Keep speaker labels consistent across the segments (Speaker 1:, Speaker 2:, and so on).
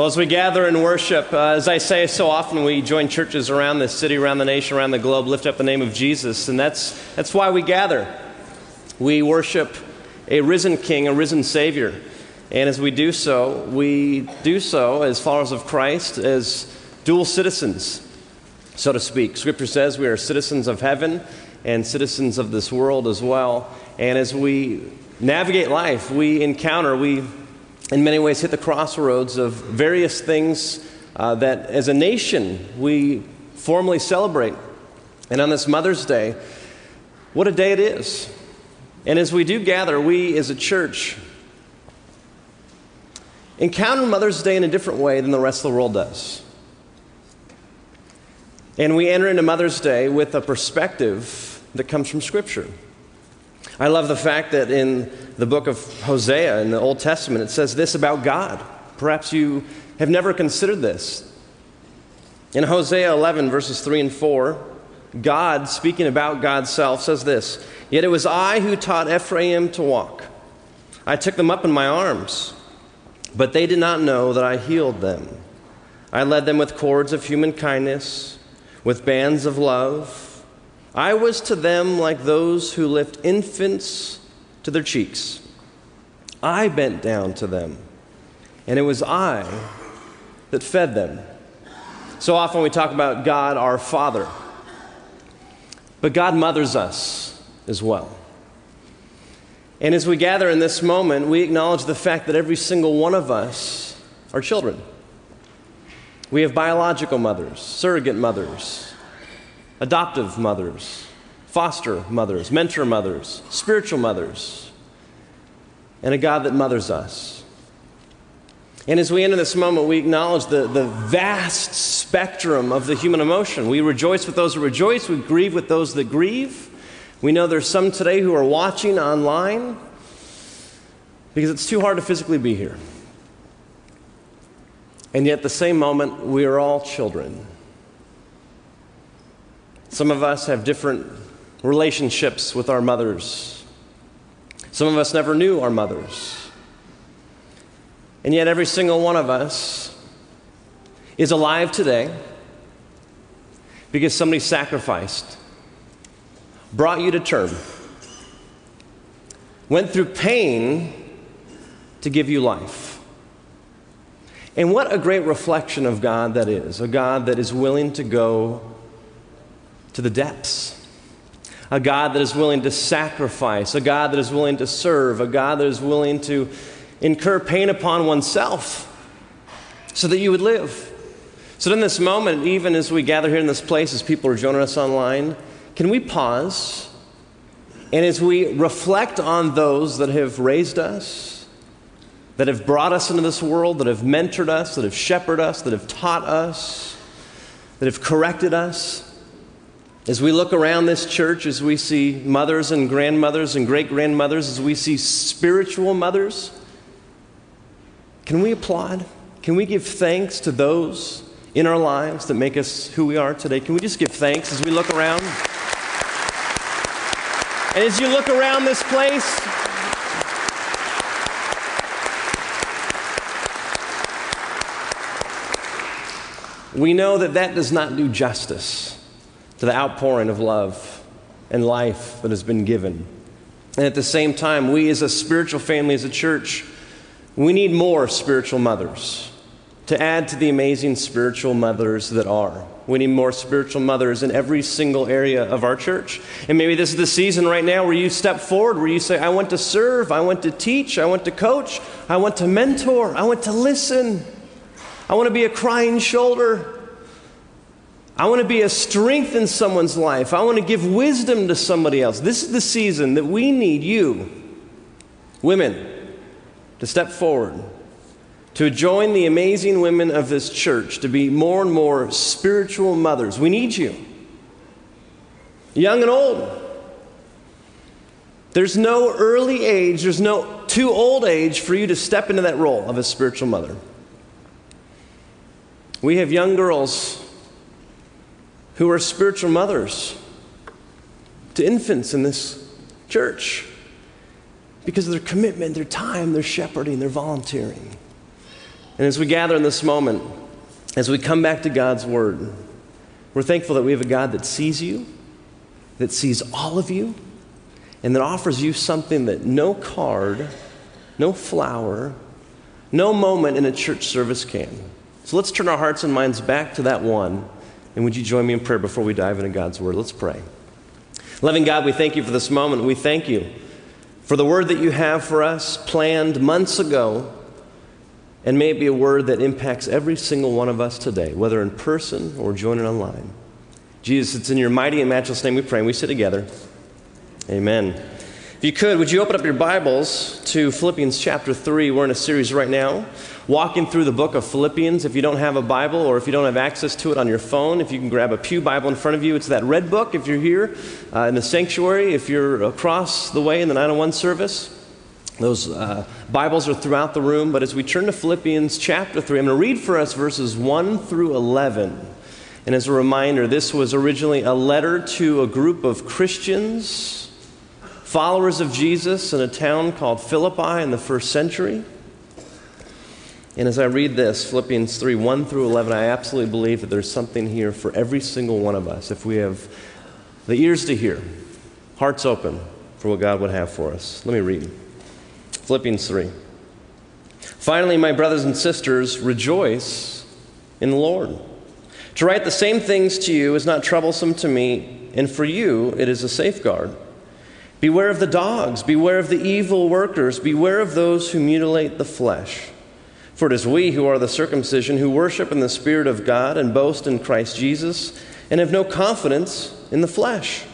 Speaker 1: Well, as we gather and worship, uh, as I say so often, we join churches around the city, around the nation, around the globe, lift up the name of Jesus, and that's, that's why we gather. We worship a risen King, a risen Savior. And as we do so, we do so as followers of Christ, as dual citizens, so to speak. Scripture says we are citizens of heaven and citizens of this world as well. And as we navigate life, we encounter, we in many ways hit the crossroads of various things uh, that as a nation we formally celebrate. And on this Mother's Day, what a day it is. And as we do gather, we as a church encounter Mother's Day in a different way than the rest of the world does. And we enter into Mother's Day with a perspective that comes from Scripture. I love the fact that in the book of Hosea in the Old Testament, it says this about God. Perhaps you have never considered this. In Hosea 11, verses 3 and 4, God, speaking about God's self, says this Yet it was I who taught Ephraim to walk. I took them up in my arms, but they did not know that I healed them. I led them with cords of human kindness, with bands of love. I was to them like those who lift infants to their cheeks. I bent down to them, and it was I that fed them. So often we talk about God our Father, but God mothers us as well. And as we gather in this moment, we acknowledge the fact that every single one of us are children. We have biological mothers, surrogate mothers, adoptive mothers, foster mothers, mentor mothers, spiritual mothers, and a God that mothers us. And as we enter this moment, we acknowledge the, the vast spectrum of the human emotion. We rejoice with those who rejoice, we grieve with those that grieve. We know there's some today who are watching online because it's too hard to physically be here. And yet, the same moment, we are all children. Some of us have different relationships with our mothers. Some of us never knew our mothers. And yet, every single one of us is alive today because somebody sacrificed, brought you to term, went through pain to give you life. And what a great reflection of God that is a God that is willing to go to the depths. A God that is willing to sacrifice, a God that is willing to serve, a God that is willing to incur pain upon oneself so that you would live. So, in this moment, even as we gather here in this place, as people are joining us online, can we pause? And as we reflect on those that have raised us, that have brought us into this world, that have mentored us, that have shepherded us, that have taught us, that have corrected us, as we look around this church, as we see mothers and grandmothers and great grandmothers, as we see spiritual mothers, can we applaud? Can we give thanks to those in our lives that make us who we are today? Can we just give thanks as we look around? And as you look around this place, we know that that does not do justice to the outpouring of love and life that has been given. And at the same time, we as a spiritual family, as a church, we need more spiritual mothers to add to the amazing spiritual mothers that are. We need more spiritual mothers in every single area of our church. And maybe this is the season right now where you step forward, where you say, I want to serve, I want to teach, I want to coach, I want to mentor, I want to listen, I want to be a crying shoulder. I want to be a strength in someone's life. I want to give wisdom to somebody else. This is the season that we need you, women, to step forward, to join the amazing women of this church, to be more and more spiritual mothers. We need you, young and old. There's no early age, there's no too old age for you to step into that role of a spiritual mother. We have young girls who are spiritual mothers to infants in this church because of their commitment, their time, their shepherding, their volunteering. And as we gather in this moment, as we come back to God's Word, we're thankful that we have a God that sees you, that sees all of you, and that offers you something that no card, no flower, no moment in a church service can. So let's turn our hearts and minds back to that one. And would you join me in prayer before we dive into God's Word? Let's pray. Loving God, we thank you for this moment. We thank you for the word that you have for us planned months ago and may it be a word that impacts every single one of us today, whether in person or joining online. Jesus, it's in your mighty and matchless name we pray, and we sit together. Amen. If you could, would you open up your Bibles to Philippians chapter 3? We're in a series right now, walking through the book of Philippians. If you don't have a Bible or if you don't have access to it on your phone, if you can grab a Pew Bible in front of you, it's that red book if you're here uh, in the sanctuary, if you're across the way in the 901 service. Those uh, Bibles are throughout the room, but as we turn to Philippians chapter 3, I'm going to read for us verses 1 through 11. And as a reminder, this was originally a letter to a group of Christians, followers of Jesus, in a town called Philippi in the first century. And as I read this, Philippians 3 1 through 11, I absolutely believe that there's something here for every single one of us if we have the ears to hear, hearts open for what God would have for us. Let me read. Philippians 3. Finally, my brothers and sisters, rejoice in the Lord. To write the same things to you is not troublesome to me, and for you it is a safeguard. Beware of the dogs, beware of the evil workers, beware of those who mutilate the flesh. For it is we who are the circumcision, who worship in the Spirit of God and boast in Christ Jesus, and have no confidence in the flesh,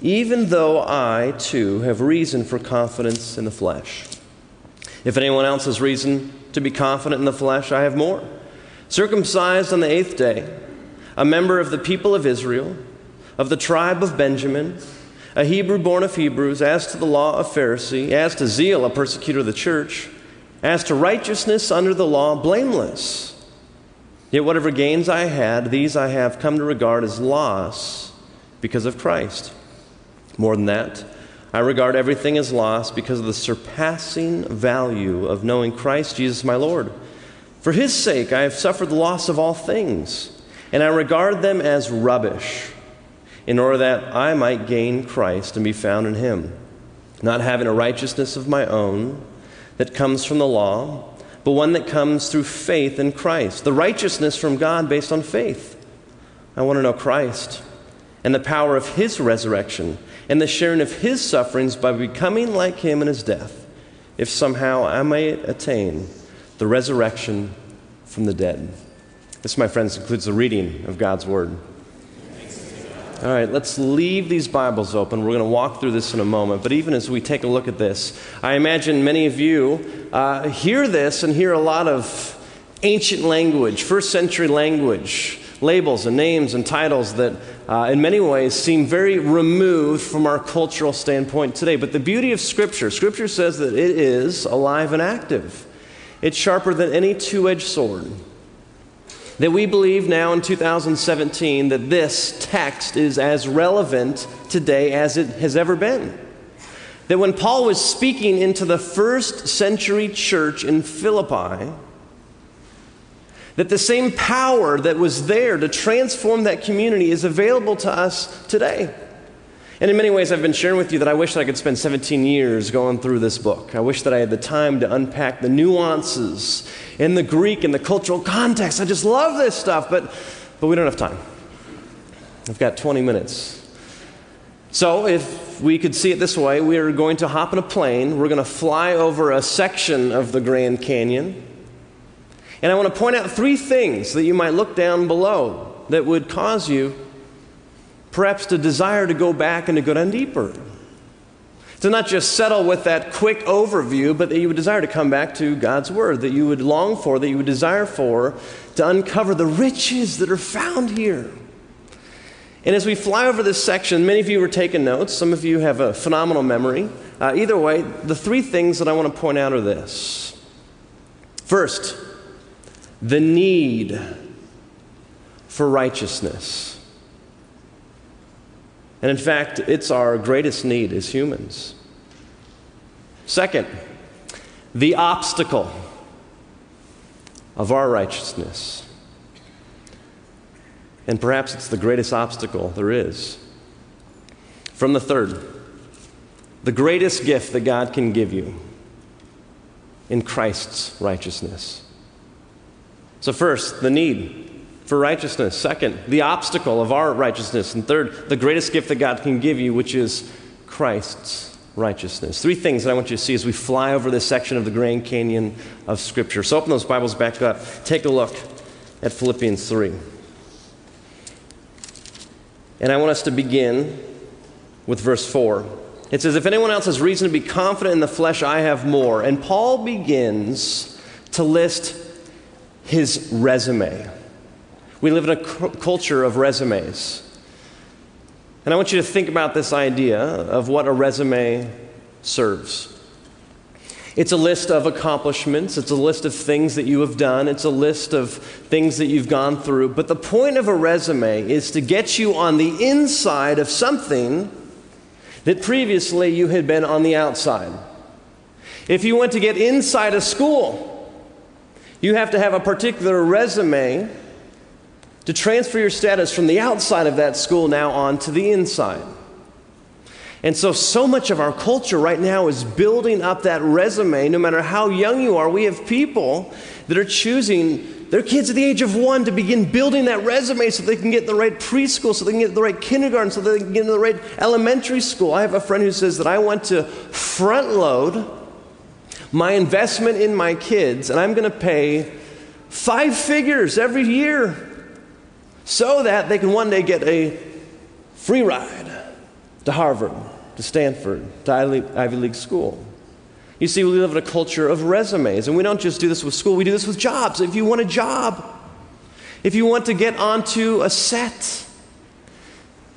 Speaker 1: even though I too have reason for confidence in the flesh. If anyone else has reason to be confident in the flesh, I have more. Circumcised on the eighth day, a member of the people of Israel, of the tribe of Benjamin, a Hebrew born of Hebrews, as to the law, a Pharisee, as to zeal, a persecutor of the church, as to righteousness under the law, blameless. Yet whatever gains I had, these I have come to regard as loss because of Christ. More than that, I regard everything as loss because of the surpassing value of knowing Christ Jesus my Lord. For his sake, I have suffered the loss of all things, and I regard them as rubbish, in order that I might gain Christ and be found in him, not having a righteousness of my own that comes from the law, but one that comes through faith in Christ, the righteousness from God based on faith. I want to know Christ and the power of his resurrection and the sharing of his sufferings by becoming like him in his death, if somehow I may attain the resurrection from the dead. This, my friends, concludes the reading of God's word. All right, let's leave these Bibles open. We're going to walk through this in a moment. But even as we take a look at this, I imagine many of you uh, hear this and hear a lot of ancient language, first century language, labels and names and titles that uh, in many ways seem very removed from our cultural standpoint today. But the beauty of Scripture, Scripture says that it is alive and active, it's sharper than any two edged sword. That we believe now in 2017 that this text is as relevant today as it has ever been. That when Paul was speaking into the first century church in Philippi, that the same power that was there to transform that community is available to us today. And in many ways, I've been sharing with you that I wish that I could spend 17 years going through this book. I wish that I had the time to unpack the nuances in the Greek and the cultural context. I just love this stuff, but, but we don't have time. I've got 20 minutes. So, if we could see it this way, we are going to hop in a plane. We're going to fly over a section of the Grand Canyon. And I want to point out three things that you might look down below that would cause you perhaps the desire to go back and to go down deeper. To not just settle with that quick overview, but that you would desire to come back to God's Word, that you would long for, that you would desire for, to uncover the riches that are found here. And as we fly over this section, many of you are taking notes. Some of you have a phenomenal memory. Uh, either way, the three things that I want to point out are this. First, the need for righteousness. And in fact, it's our greatest need as humans. Second, the obstacle of our righteousness. And perhaps it's the greatest obstacle there is. From the third, the greatest gift that God can give you in Christ's righteousness. So, first, the need for righteousness. Second, the obstacle of our righteousness. And third, the greatest gift that God can give you, which is Christ's righteousness. Three things that I want you to see as we fly over this section of the Grand Canyon of Scripture. So, open those Bibles back up. Take a look at Philippians 3. And I want us to begin with verse 4. It says, If anyone else has reason to be confident in the flesh, I have more. And Paul begins to list his resume. We live in a culture of resumes. And I want you to think about this idea of what a resume serves. It's a list of accomplishments. It's a list of things that you have done. It's a list of things that you've gone through. But the point of a resume is to get you on the inside of something that previously you had been on the outside. If you want to get inside a school, you have to have a particular resume to transfer your status from the outside of that school now on to the inside. And so, so much of our culture right now is building up that resume. No matter how young you are, we have people that are choosing their kids at the age of one to begin building that resume so they can get the right preschool, so they can get the right kindergarten, so they can get the right elementary school. I have a friend who says that I want to front load my investment in my kids, and I'm going to pay five figures every year so that they can one day get a free ride to Harvard, to Stanford, to Ivy League school. You see, we live in a culture of resumes, and we don't just do this with school, we do this with jobs. If you want a job, if you want to get onto a set,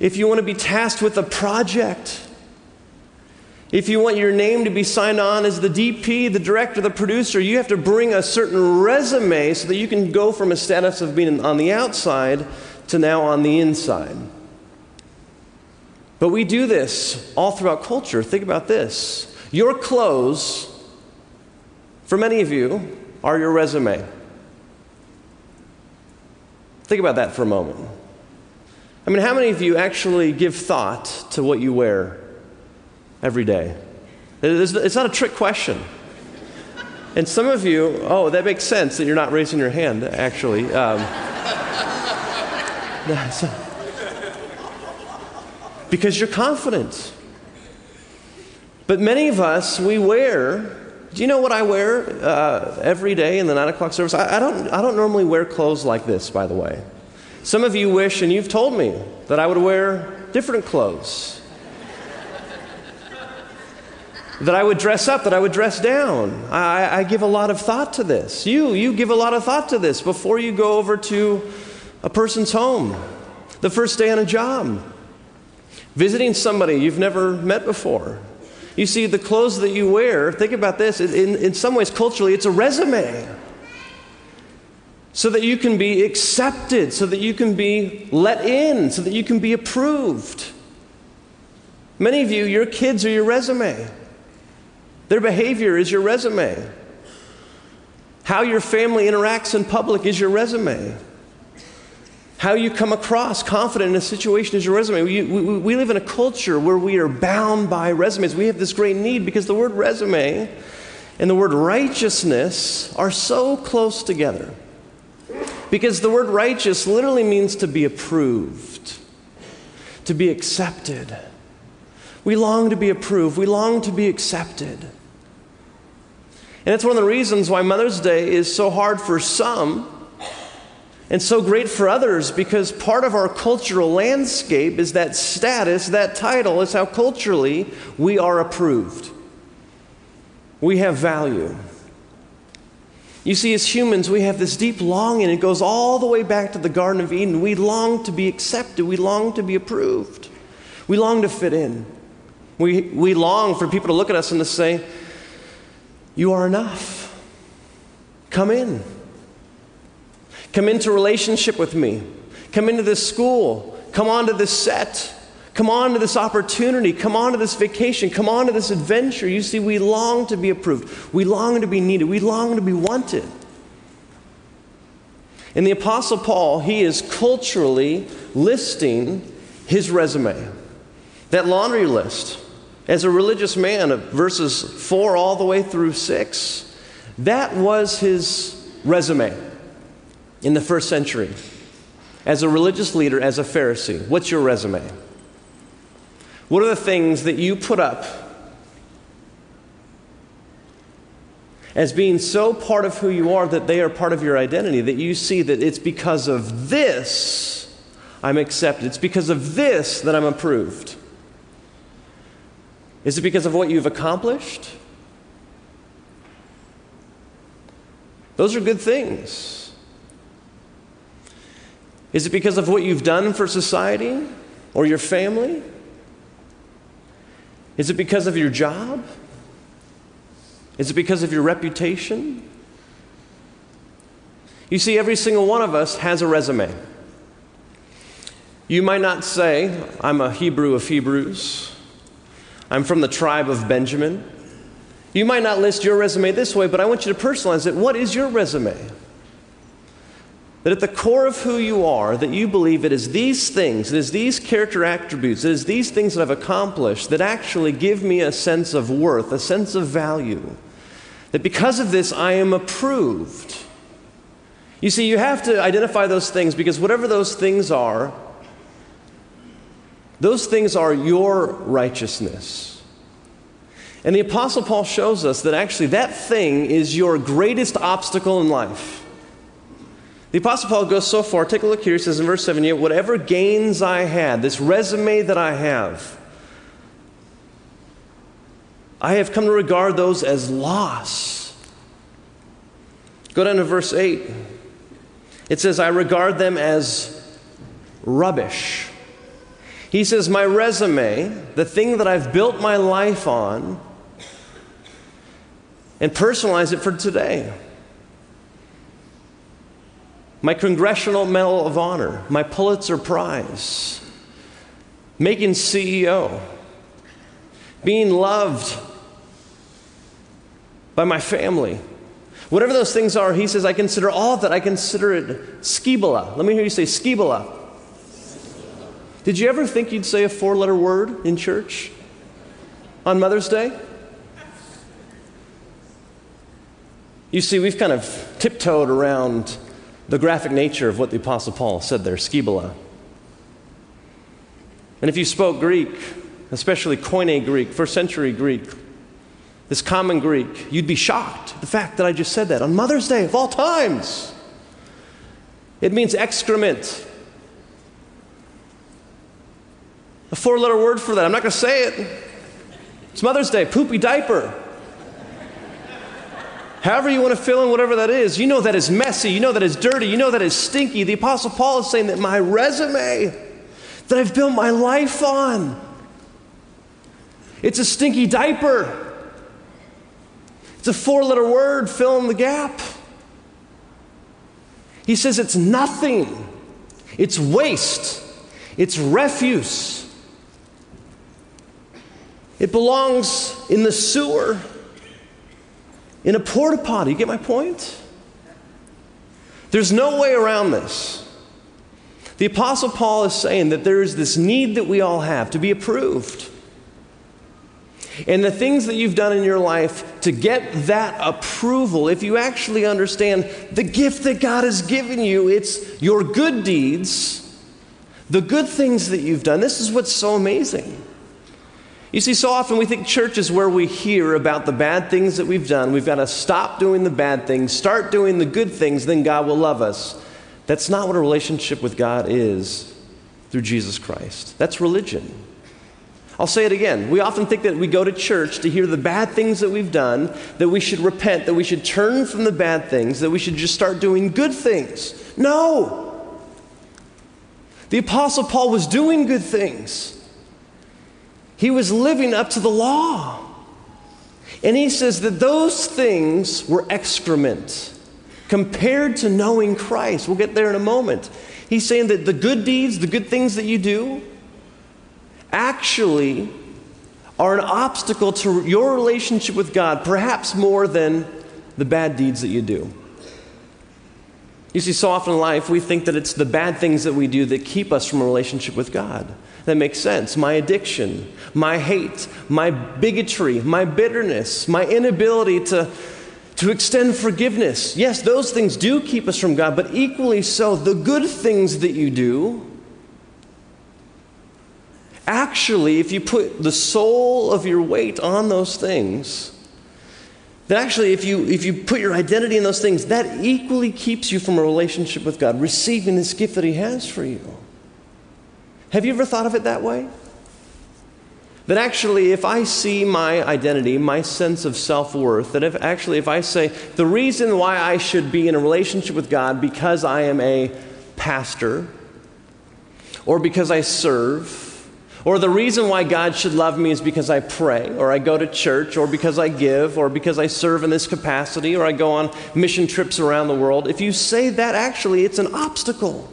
Speaker 1: if you want to be tasked with a project, if you want your name to be signed on as the DP, the director, the producer, you have to bring a certain resume so that you can go from a status of being on the outside to now on the inside. But we do this all throughout culture. Think about this. Your clothes, for many of you, are your resume. Think about that for a moment. I mean, how many of you actually give thought to what you wear every day? It's not a trick question. And some of you, oh, that makes sense that you're not raising your hand, actually. Um, because you're confident. But many of us, we wear, do you know what I wear uh, every day in the 9 o'clock service? I, I, don't, I don't normally wear clothes like this, by the way. Some of you wish, and you've told me, that I would wear different clothes. That I would dress up, that I would dress down. I, I give a lot of thought to this. You, you give a lot of thought to this before you go over to a person's home, the first day on a job, visiting somebody you've never met before, you see, the clothes that you wear, think about this, in, in some ways, culturally, it's a resume. So that you can be accepted, so that you can be let in, so that you can be approved. Many of you, your kids are your resume. Their behavior is your resume. How your family interacts in public is your resume. How you come across confident in a situation is your resume. We, we, we, live in a culture where we are bound by resumes. We have this great need because the word resume and the word righteousness are so close together. Because the word righteous literally means to be approved, to be accepted. We long to be approved, we long to be accepted. And it's one of the reasons why Mother's Day is so hard for some and so great for others because part of our cultural landscape is that status, that title, is how culturally we are approved. We have value. You see, as humans, we have this deep longing. It goes all the way back to the Garden of Eden. We long to be accepted, we long to be approved, we long to fit in. We, we long for people to look at us and to say, You are enough. Come in. Come into relationship with me. Come into this school. Come onto this set. Come on to this opportunity. Come on to this vacation. Come on to this adventure. You see, we long to be approved. We long to be needed. We long to be wanted. In the Apostle Paul, he is culturally listing his resume, that laundry list. As a religious man, of verses 4 all the way through 6, that was his resume in the first century. As a religious leader, as a Pharisee, what's your resume? What are the things that you put up as being so part of who you are that they are part of your identity, that you see that it's because of this I'm accepted, it's because of this that I'm approved? Is it because of what you've accomplished? Those are good things. Is it because of what you've done for society or your family? Is it because of your job? Is it because of your reputation? You see, every single one of us has a resume. You might not say, I'm a Hebrew of Hebrews, I'm from the tribe of Benjamin. You might not list your resume this way, but I want you to personalize it. What is your resume? That at the core of who you are, that you believe it is these things, it is these character attributes, it is these things that I've accomplished that actually give me a sense of worth, a sense of value. That because of this, I am approved. You see, you have to identify those things because whatever those things are, those things are your righteousness. And the Apostle Paul shows us that actually that thing is your greatest obstacle in life. The Apostle Paul goes so far, take a look here, he says in verse 7 Yet whatever gains I had, this resume that I have, I have come to regard those as loss. Go down to verse 8. It says, I regard them as rubbish. He says, My resume, the thing that I've built my life on, and personalize it for today. My Congressional Medal of Honor, my Pulitzer Prize, making CEO, being loved by my family. Whatever those things are, he says, I consider all of that, I consider it skibala. Let me hear you say skibala. Did you ever think you'd say a four letter word in church on Mother's Day? You see, we've kind of tiptoed around the graphic nature of what the Apostle Paul said there, skibala. And if you spoke Greek, especially Koine Greek, first century Greek, this common Greek, you'd be shocked the fact that I just said that on Mother's Day of all times. It means excrement. A four letter word for that. I'm not going to say it. It's Mother's Day, poopy diaper. However, you want to fill in whatever that is, you know that is messy, you know that is dirty, you know that is stinky. The Apostle Paul is saying that my resume that I've built my life on, it's a stinky diaper. It's a four letter word, fill in the gap. He says it's nothing, it's waste, it's refuse. It belongs in the sewer, in a porta potty. You get my point? There's no way around this. The Apostle Paul is saying that there is this need that we all have to be approved. And the things that you've done in your life to get that approval, if you actually understand the gift that God has given you, it's your good deeds, the good things that you've done. This is what's so amazing. You see, so often we think church is where we hear about the bad things that we've done. We've got to stop doing the bad things, start doing the good things, then God will love us. That's not what a relationship with God is through Jesus Christ. That's religion. I'll say it again. We often think that we go to church to hear the bad things that we've done, that we should repent, that we should turn from the bad things, that we should just start doing good things. No! The Apostle Paul was doing good things. He was living up to the law. And he says that those things were excrement compared to knowing Christ. We'll get there in a moment. He's saying that the good deeds, the good things that you do, actually are an obstacle to your relationship with God, perhaps more than the bad deeds that you do. You see, so often in life, we think that it's the bad things that we do that keep us from a relationship with God. That makes sense. My addiction, my hate, my bigotry, my bitterness, my inability to, to extend forgiveness. Yes, those things do keep us from God, but equally so, the good things that you do. Actually, if you put the soul of your weight on those things, that actually, if you, if you put your identity in those things, that equally keeps you from a relationship with God, receiving this gift that He has for you. Have you ever thought of it that way? That actually, if I see my identity, my sense of self worth, that if actually, if I say, the reason why I should be in a relationship with God because I am a pastor, or because I serve, or the reason why God should love me is because I pray, or I go to church, or because I give, or because I serve in this capacity, or I go on mission trips around the world, if you say that, actually, it's an obstacle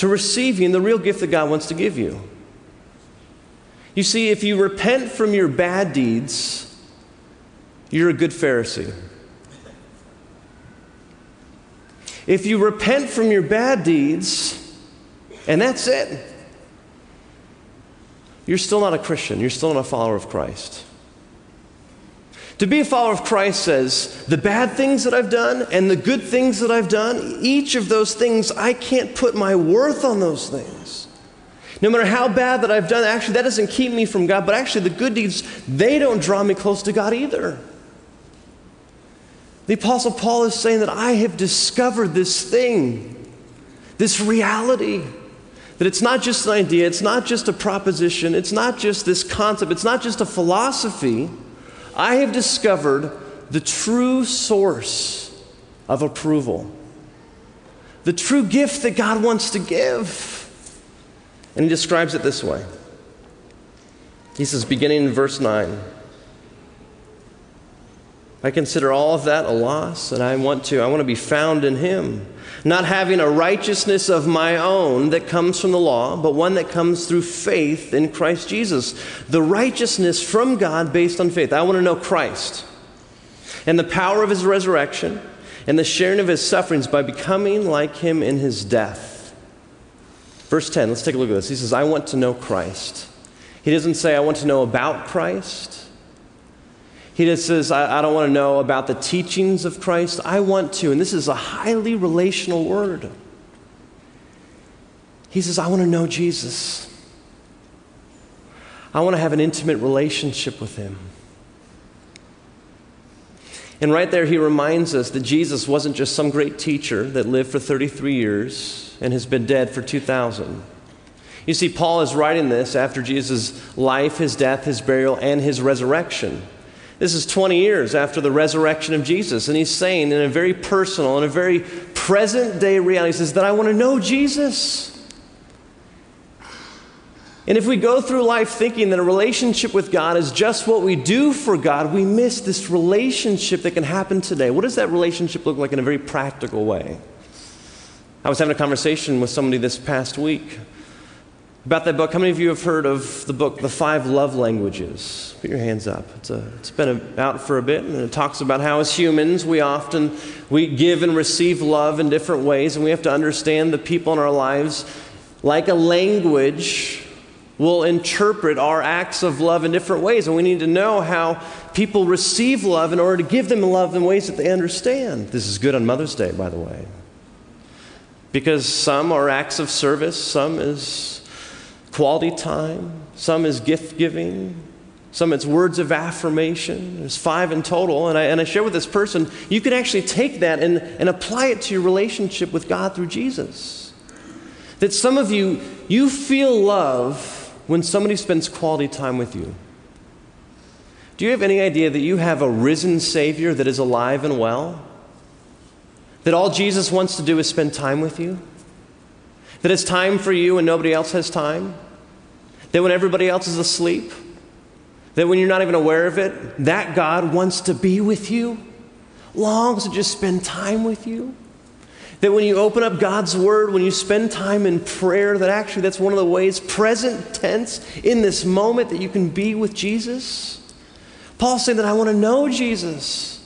Speaker 1: to receiving the real gift that God wants to give you. You see, if you repent from your bad deeds, you're a good Pharisee. If you repent from your bad deeds, and that's it, you're still not a Christian. You're still not a follower of Christ. To be a follower of Christ says, the bad things that I've done and the good things that I've done, each of those things, I can't put my worth on those things. No matter how bad that I've done, actually, that doesn't keep me from God, but actually, the good deeds, they don't draw me close to God either. The Apostle Paul is saying that I have discovered this thing, this reality, that it's not just an idea, it's not just a proposition, it's not just this concept, it's not just a philosophy I have discovered the true source of approval, the true gift that God wants to give. And he describes it this way. He says, beginning in verse 9, I consider all of that a loss, and I want to, I want to be found in him not having a righteousness of my own that comes from the law, but one that comes through faith in Christ Jesus. The righteousness from God based on faith. I want to know Christ and the power of his resurrection and the sharing of his sufferings by becoming like him in his death. Verse 10, let's take a look at this. He says, I want to know Christ. He doesn't say, I want to know about Christ. He just says, I, I don't want to know about the teachings of Christ. I want to. And this is a highly relational word. He says, I want to know Jesus. I want to have an intimate relationship with him. And right there, he reminds us that Jesus wasn't just some great teacher that lived for 33 years and has been dead for 2,000. You see, Paul is writing this after Jesus' life, his death, his burial, and his resurrection. This is 20 years after the resurrection of Jesus. And he's saying, in a very personal and a very present day reality, he says, that I want to know Jesus. And if we go through life thinking that a relationship with God is just what we do for God, we miss this relationship that can happen today. What does that relationship look like in a very practical way? I was having a conversation with somebody this past week about that book. How many of you have heard of the book, The Five Love Languages? Put your hands up. It's, a, it's been a, out for a bit, and it talks about how as humans we often we give and receive love in different ways, and we have to understand the people in our lives like a language will interpret our acts of love in different ways, and we need to know how people receive love in order to give them love in ways that they understand. This is good on Mother's Day, by the way. Because some are acts of service, some is quality time, some is gift giving, some it's words of affirmation. There's five in total. And I, and I share with this person, you can actually take that and, and apply it to your relationship with God through Jesus. That some of you, you feel love when somebody spends quality time with you. Do you have any idea that you have a risen Savior that is alive and well? That all Jesus wants to do is spend time with you? That it's time for you and nobody else has time? That when everybody else is asleep, that when you're not even aware of it, that God wants to be with you, longs to just spend time with you. That when you open up God's Word, when you spend time in prayer, that actually that's one of the ways, present tense, in this moment, that you can be with Jesus. Paul's saying that I want to know Jesus.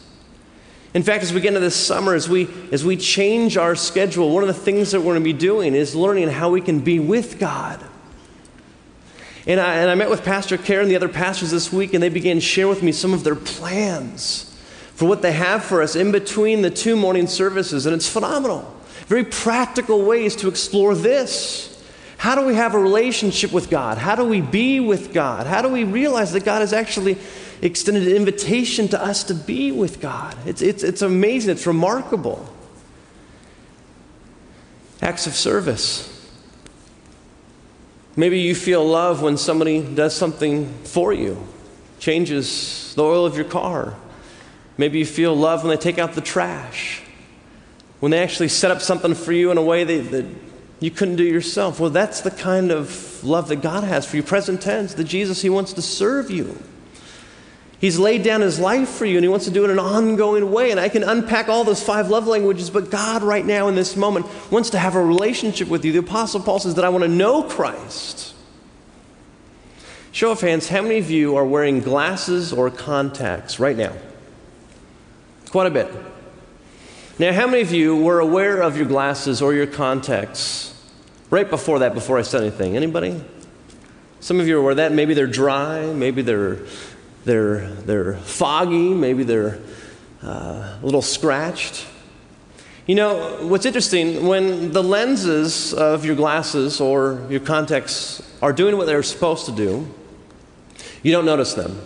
Speaker 1: In fact, as we get into this summer, as we, as we change our schedule, one of the things that we're going to be doing is learning how we can be with God. And I, and I met with Pastor Karen and the other pastors this week, and they began to share with me some of their plans for what they have for us in between the two morning services, and it's phenomenal. Very practical ways to explore this. How do we have a relationship with God? How do we be with God? How do we realize that God is actually extended an invitation to us to be with God? It's, it's, it's amazing, it's remarkable. Acts of service. Maybe you feel love when somebody does something for you, changes the oil of your car. Maybe you feel love when they take out the trash, when they actually set up something for you in a way that, that you couldn't do yourself. Well, that's the kind of love that God has for you. Present tense, the Jesus, He wants to serve you. He's laid down his life for you and he wants to do it in an ongoing way. And I can unpack all those five love languages, but God, right now in this moment, wants to have a relationship with you. The Apostle Paul says that I want to know Christ. Show of hands, how many of you are wearing glasses or contacts right now? Quite a bit. Now, how many of you were aware of your glasses or your contacts right before that, before I said anything? Anybody? Some of you are aware that. Maybe they're dry, maybe they're they're, they're foggy, maybe they're uh, a little scratched. You know, what's interesting, when the lenses of your glasses or your contacts are doing what they're supposed to do, you don't notice them.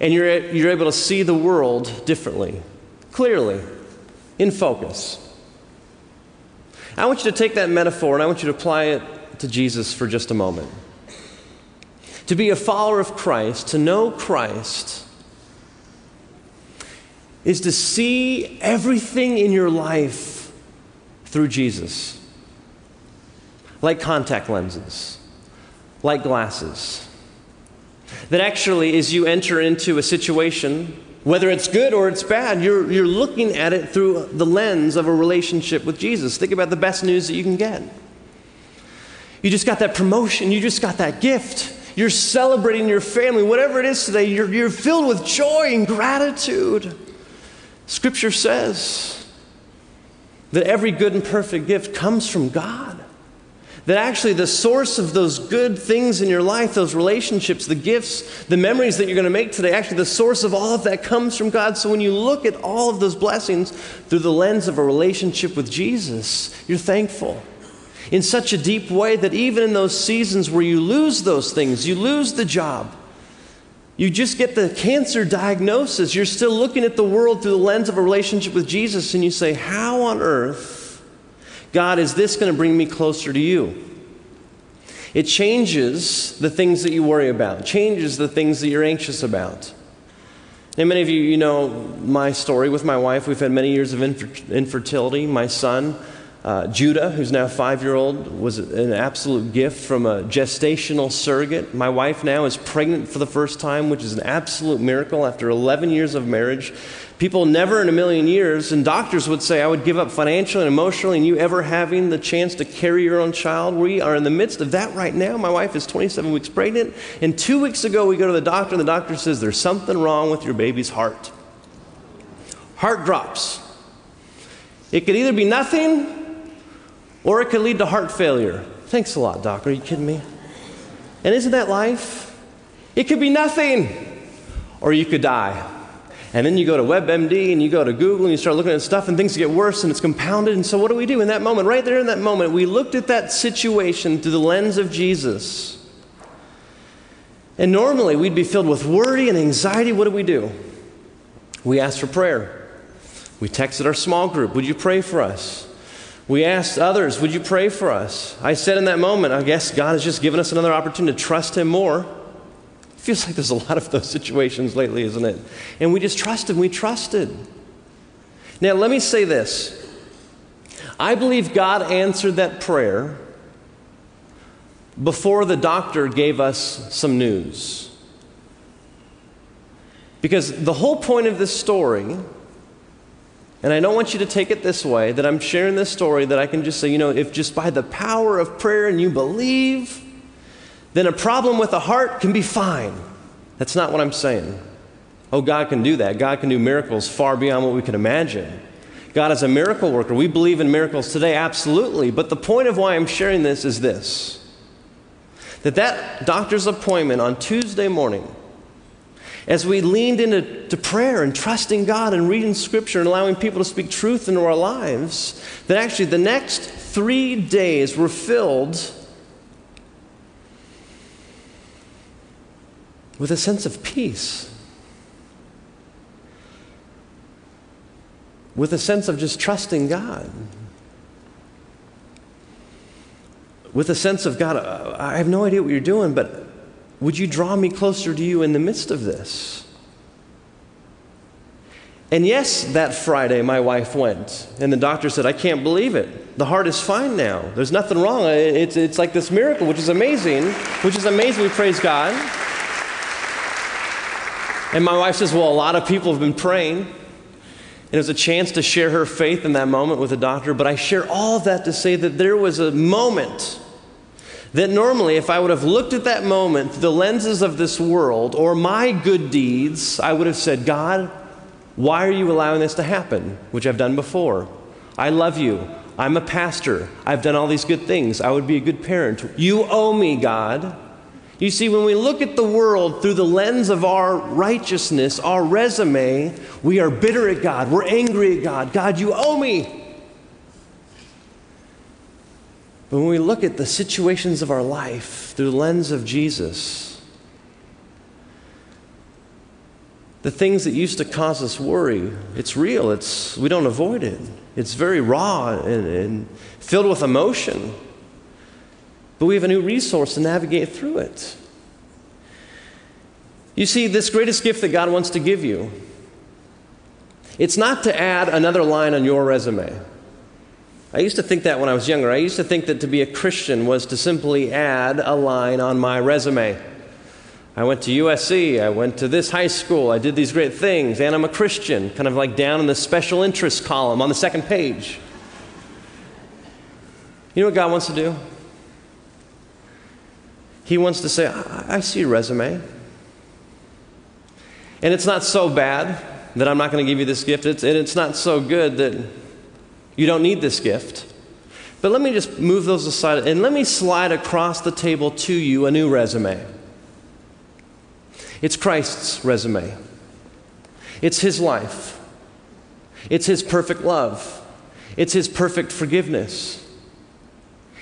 Speaker 1: And you're, you're able to see the world differently, clearly, in focus. I want you to take that metaphor and I want you to apply it to Jesus for just a moment. To be a follower of Christ, to know Christ, is to see everything in your life through Jesus. Like contact lenses, like glasses. That actually, as you enter into a situation, whether it's good or it's bad, you're, you're looking at it through the lens of a relationship with Jesus. Think about the best news that you can get. You just got that promotion, you just got that gift. You're celebrating your family, whatever it is today, you're, you're filled with joy and gratitude. Scripture says that every good and perfect gift comes from God. That actually, the source of those good things in your life, those relationships, the gifts, the memories that you're going to make today, actually, the source of all of that comes from God. So when you look at all of those blessings through the lens of a relationship with Jesus, you're thankful in such a deep way that even in those seasons where you lose those things, you lose the job, you just get the cancer diagnosis, you're still looking at the world through the lens of a relationship with Jesus, and you say, How on earth, God, is this going to bring me closer to you? It changes the things that you worry about, changes the things that you're anxious about. And many of you, you know my story with my wife. We've had many years of infertility. My son, uh, Judah, who's now five year old, was an absolute gift from a gestational surrogate. My wife now is pregnant for the first time, which is an absolute miracle after 11 years of marriage. People never in a million years, and doctors would say, I would give up financially and emotionally, and you ever having the chance to carry your own child. We are in the midst of that right now. My wife is 27 weeks pregnant, and two weeks ago we go to the doctor, and the doctor says, There's something wrong with your baby's heart. Heart drops. It could either be nothing or it could lead to heart failure. Thanks a lot, doc. Are you kidding me? And isn't that life? It could be nothing, or you could die. And then you go to WebMD and you go to Google and you start looking at stuff and things get worse and it's compounded. And so, what do we do in that moment? Right there in that moment, we looked at that situation through the lens of Jesus. And normally we'd be filled with worry and anxiety. What do we do? We ask for prayer. We texted our small group, Would you pray for us? We asked others, Would you pray for us? I said in that moment, I guess God has just given us another opportunity to trust Him more. It feels like there's a lot of those situations lately, isn't it? And we just trusted, we trusted. Now, let me say this I believe God answered that prayer before the doctor gave us some news. Because the whole point of this story and I don't want you to take it this way that I'm sharing this story that I can just say, you know, if just by the power of prayer and you believe, then a problem with the heart can be fine. That's not what I'm saying. Oh, God can do that. God can do miracles far beyond what we can imagine. God is a miracle worker. We believe in miracles today, absolutely. But the point of why I'm sharing this is this that that doctor's appointment on Tuesday morning, as we leaned into to prayer and trusting God and reading Scripture and allowing people to speak truth into our lives, that actually the next three days were filled with a sense of peace. With a sense of just trusting God. With a sense of, God, I have no idea what you're doing, but would you draw me closer to you in the midst of this? And yes, that Friday my wife went, and the doctor said, I can't believe it. The heart is fine now. There's nothing wrong. It's, it's like this miracle, which is amazing, which is amazing. We praise God. And my wife says, Well, a lot of people have been praying. And it was a chance to share her faith in that moment with the doctor. But I share all of that to say that there was a moment that normally, if I would have looked at that moment through the lenses of this world or my good deeds, I would have said, God, why are you allowing this to happen? Which I've done before. I love you. I'm a pastor. I've done all these good things. I would be a good parent. You owe me, God. You see, when we look at the world through the lens of our righteousness, our resume, we are bitter at God. We're angry at God. God, you owe me. But when we look at the situations of our life through the lens of Jesus, the things that used to cause us worry, it's real. It's, we don't avoid it. It's very raw and, and filled with emotion but we have a new resource to navigate through it. You see, this greatest gift that God wants to give you, it's not to add another line on your resume. I used to think that when I was younger. I used to think that to be a Christian was to simply add a line on my resume. I went to USC, I went to this high school, I did these great things, and I'm a Christian, kind of like down in the special interest column on the second page. You know what God wants to do? He wants to say, I, I see your resume. And it's not so bad that I'm not going to give you this gift. It's, and it's not so good that you don't need this gift. But let me just move those aside and let me slide across the table to you a new resume. It's Christ's resume, it's His life, it's His perfect love, it's His perfect forgiveness,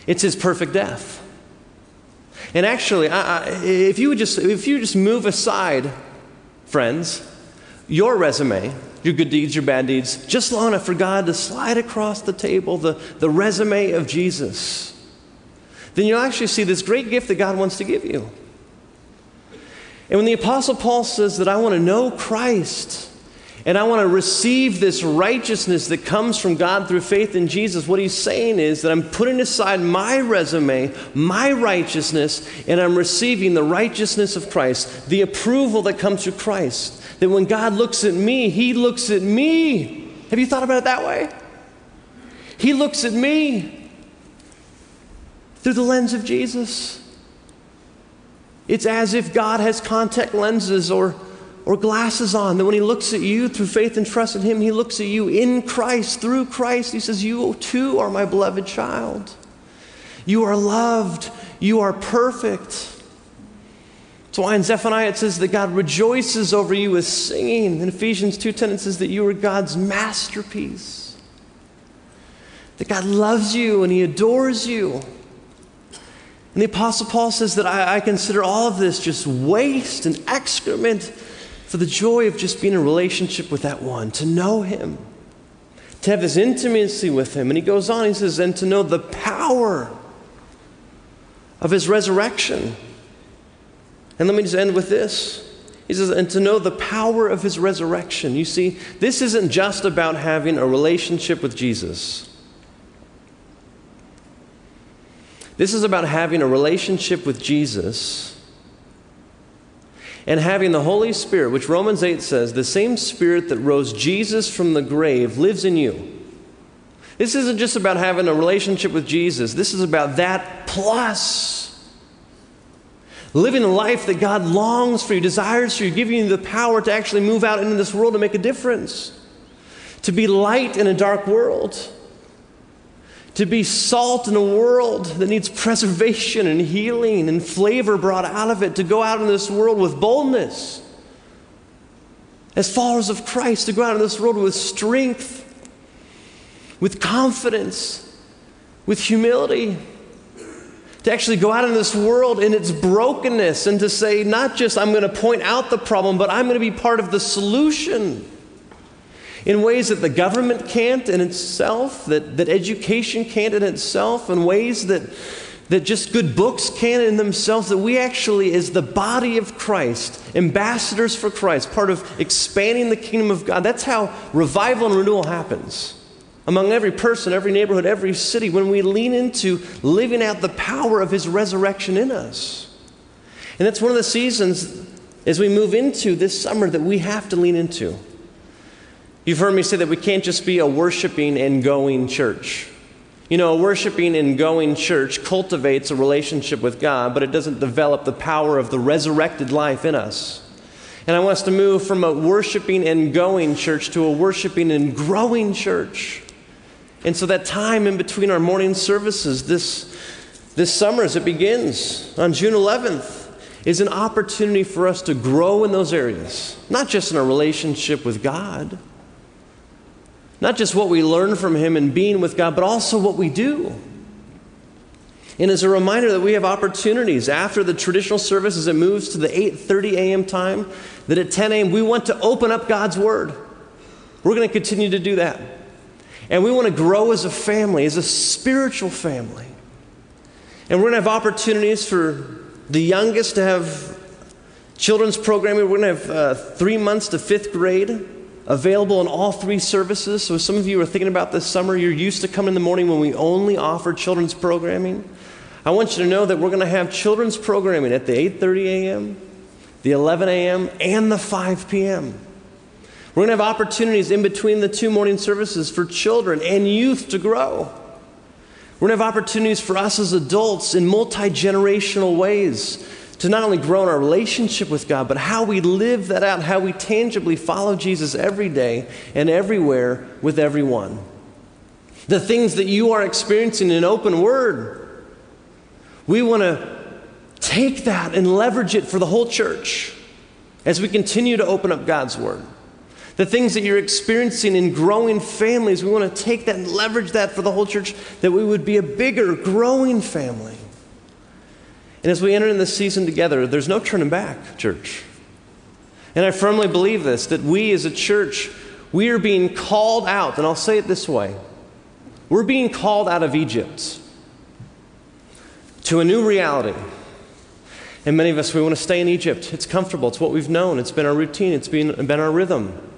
Speaker 1: it's His perfect death. And actually, I, I, if, you would just, if you just move aside, friends, your resume, your good deeds, your bad deeds, just long enough for God to slide across the table the, the resume of Jesus, then you'll actually see this great gift that God wants to give you. And when the Apostle Paul says that I want to know Christ, and I want to receive this righteousness that comes from God through faith in Jesus. What he's saying is that I'm putting aside my resume, my righteousness, and I'm receiving the righteousness of Christ, the approval that comes through Christ. That when God looks at me, he looks at me. Have you thought about it that way? He looks at me through the lens of Jesus. It's as if God has contact lenses or or glasses on. That when he looks at you through faith and trust in him, he looks at you in Christ, through Christ. He says, You too are my beloved child. You are loved. You are perfect. That's why in Zephaniah it says that God rejoices over you with singing. In Ephesians 2.10 it says that you are God's masterpiece. That God loves you and he adores you. And the Apostle Paul says that I, I consider all of this just waste and excrement for the joy of just being in relationship with that one, to know him, to have this intimacy with him. And he goes on, he says, and to know the power of his resurrection. And let me just end with this. He says, and to know the power of his resurrection. You see, this isn't just about having a relationship with Jesus. This is about having a relationship with Jesus and having the Holy Spirit, which Romans 8 says, the same Spirit that rose Jesus from the grave lives in you. This isn't just about having a relationship with Jesus, this is about that plus living a life that God longs for you, desires for you, giving you the power to actually move out into this world and make a difference, to be light in a dark world, to be salt in a world that needs preservation and healing and flavor brought out of it, to go out in this world with boldness. As followers of Christ, to go out in this world with strength, with confidence, with humility to actually go out in this world in its brokenness and to say, not just I'm going to point out the problem, but I'm going to be part of the solution in ways that the government can't in itself, that, that education can't in itself, in ways that, that just good books can't in themselves, that we actually, as the body of Christ, ambassadors for Christ, part of expanding the kingdom of God, that's how revival and renewal happens among every person, every neighborhood, every city, when we lean into living out the power of His resurrection in us. And that's one of the seasons as we move into this summer that we have to lean into. You've heard me say that we can't just be a worshiping and going church. You know, a worshiping and going church cultivates a relationship with God, but it doesn't develop the power of the resurrected life in us. And I want us to move from a worshiping and going church to a worshiping and growing church. And so that time in between our morning services this, this summer as it begins on June 11th is an opportunity for us to grow in those areas, not just in our relationship with God, not just what we learn from Him and being with God, but also what we do. And as a reminder that we have opportunities after the traditional service as it moves to the 8:30 a.m. time, that at 10 a.m. we want to open up God's Word. We're going to continue to do that. And we want to grow as a family, as a spiritual family. And we're going to have opportunities for the youngest to have children's programming. We're going to have uh, three months to fifth grade available in all three services. So some of you are thinking about this summer, you're used to coming in the morning when we only offer children's programming. I want you to know that we're going to have children's programming at the 8:30 a.m., the 11 a.m., and the 5 p.m. We're going to have opportunities in between the two morning services for children and youth to grow. We're going to have opportunities for us as adults in multi generational ways to not only grow in our relationship with God, but how we live that out, how we tangibly follow Jesus every day and everywhere with everyone. The things that you are experiencing in open word, we want to take that and leverage it for the whole church as we continue to open up God's word. The things that you're experiencing in growing families, we want to take that and leverage that for the whole church, that we would be a bigger, growing family. And as we enter in this season together, there's no turning back, church. And I firmly believe this that we as a church, we are being called out, and I'll say it this way we're being called out of Egypt to a new reality. And many of us, we want to stay in Egypt. It's comfortable, it's what we've known, it's been our routine, it's been, been our rhythm.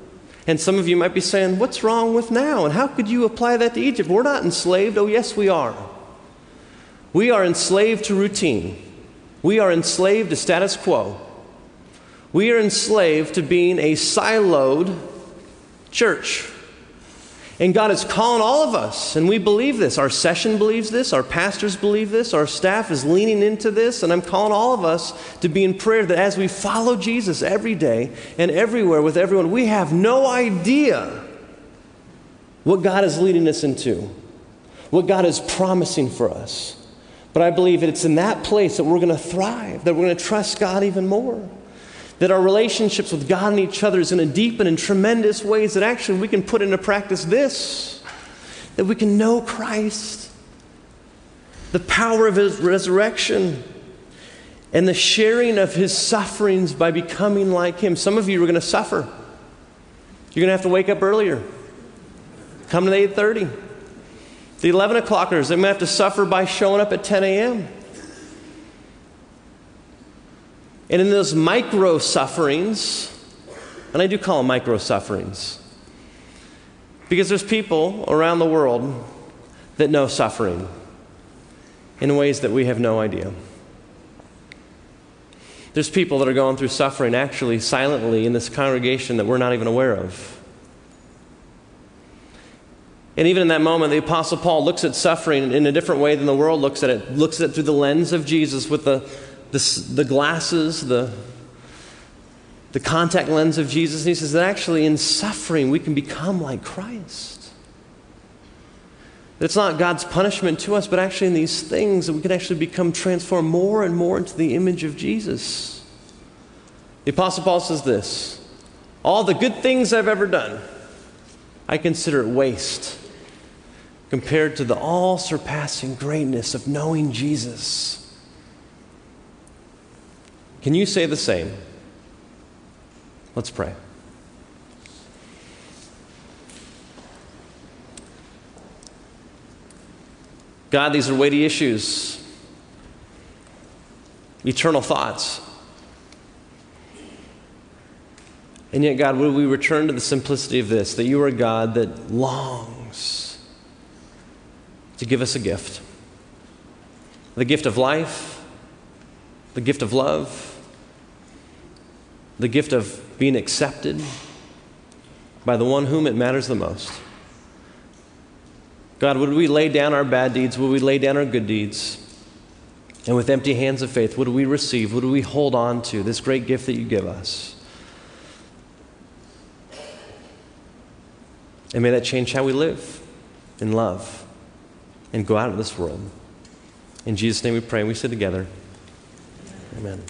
Speaker 1: And some of you might be saying, What's wrong with now? And how could you apply that to Egypt? We're not enslaved. Oh, yes, we are. We are enslaved to routine. We are enslaved to status quo. We are enslaved to being a siloed church. And God is calling all of us, and we believe this. Our session believes this, our pastors believe this, our staff is leaning into this, and I'm calling all of us to be in prayer that as we follow Jesus every day and everywhere with everyone, we have no idea what God is leading us into, what God is promising for us. But I believe that it's in that place that we're going to thrive, that we're going to trust God even more that our relationships with God and each other is going to deepen in tremendous ways that actually we can put into practice this that we can know Christ, the power of his resurrection, and the sharing of his sufferings by becoming like him. Some of you are going to suffer. You're going to have to wake up earlier. Come to the 8:30. The 11 o'clockers, they're going to have to suffer by showing up at 10 a.m. And in those micro sufferings, and I do call them micro sufferings, because there's people around the world that know suffering in ways that we have no idea. There's people that are going through suffering actually silently in this congregation that we're not even aware of. And even in that moment, the Apostle Paul looks at suffering in a different way than the world looks at it, looks at it through the lens of Jesus with the the, the glasses, the, the contact lens of Jesus. And he says that actually in suffering we can become like Christ. It's not God's punishment to us, but actually in these things that we can actually become transformed more and more into the image of Jesus. The Apostle Paul says this All the good things I've ever done, I consider it waste compared to the all surpassing greatness of knowing Jesus. Can you say the same? Let's pray. God, these are weighty issues, eternal thoughts. And yet, God, will we return to the simplicity of this that you are a God that longs to give us a gift the gift of life, the gift of love, the gift of being accepted by the one whom it matters the most. God, would we lay down our bad deeds? Would we lay down our good deeds? And with empty hands of faith, would we receive? Would we hold on to this great gift that you give us? And may that change how we live in love and go out of this world. In Jesus' name we pray and we sit together. Amen.